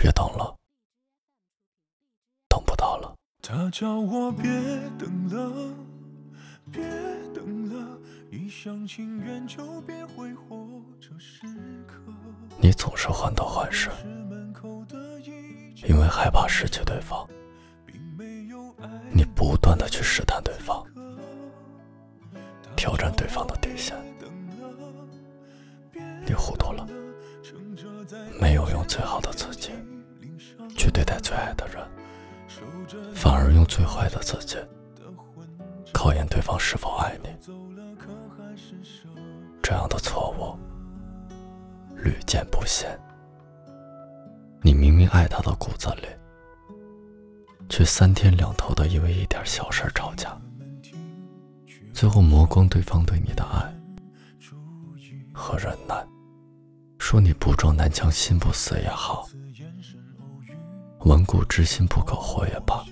别等了，等不到了。他叫我别等了，别等了，一厢情愿就别挥霍这时刻。你总是患得患失，因为害怕失去对方，你不断的去试探对方，挑战对方的底线。你糊涂了，没有用最好的自己最爱的人，反而用最坏的自己考验对方是否爱你。这样的错误。屡见不鲜。你明明爱他的骨子里，却三天两头的因为一点小事吵架，最后磨光对方对你的爱和忍耐。说你不撞南墙心不死也好，顽固之心不可活也罢，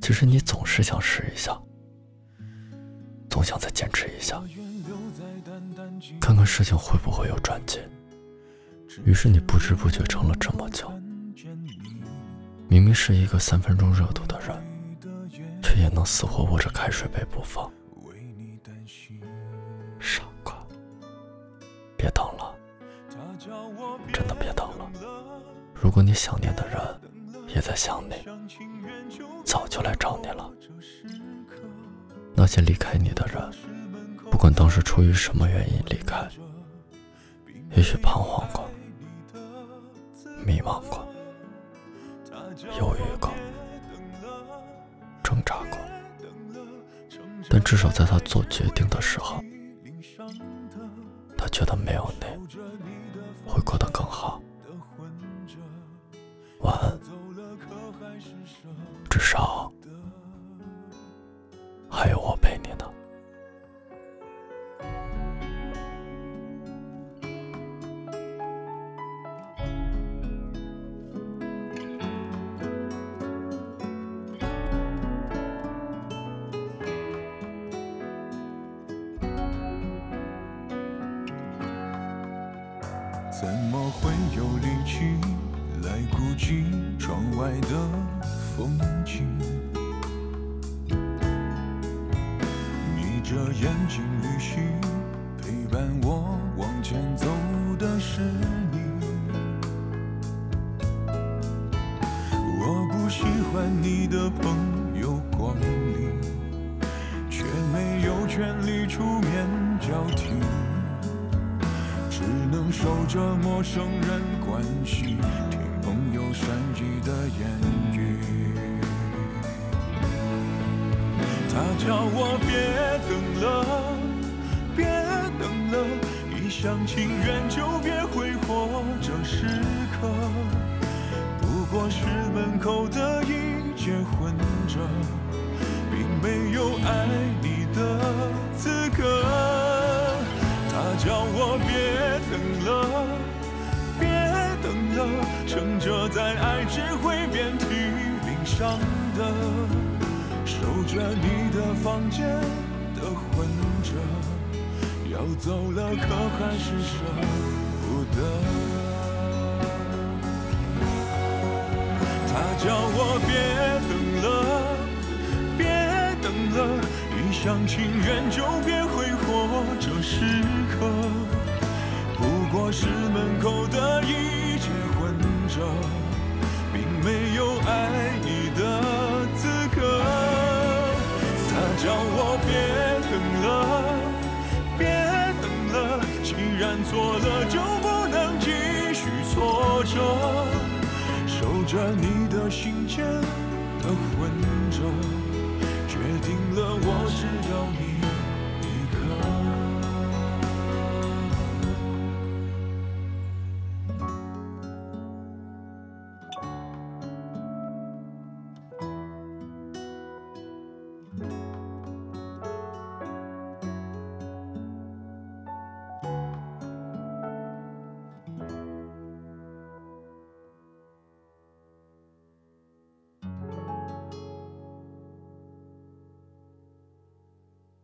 其实你总是想试一下，总想再坚持一下。看看事情会不会有转机。于是你不知不觉撑了这么久，明明是一个三分钟热度的人，却也能死活握着开水杯不放。傻瓜，别等了，如果你想念的人也在想你，早就来找你了。那些离开你的人。不管当时出于什么原因离开，也许彷徨过、迷茫过、犹豫过、挣扎过，但至少在他做决定的时候，他觉得没有你会过得更好。怎么会有力气来顾及窗外的风景？眯着眼睛旅行，陪伴我往前走的是你。我不喜欢你的朋友光临，却没有权利出面交替。守着陌生人关系，听朋友善意的言语。他叫我别等了，别等了，一厢情愿就别挥霍这时刻。不过是门口的一结婚证，并没有爱撑着在爱只会遍体鳞伤的，守着你的房间的混着，要走了可还是舍不得。他叫我别等了，别等了，一厢情愿就别挥霍这时刻。不过是门口的一结婚证，并没有爱你的资格。他叫我别等了，别等了，既然错了就不能继续错着，守着你的心间的魂着，决定了我只要你。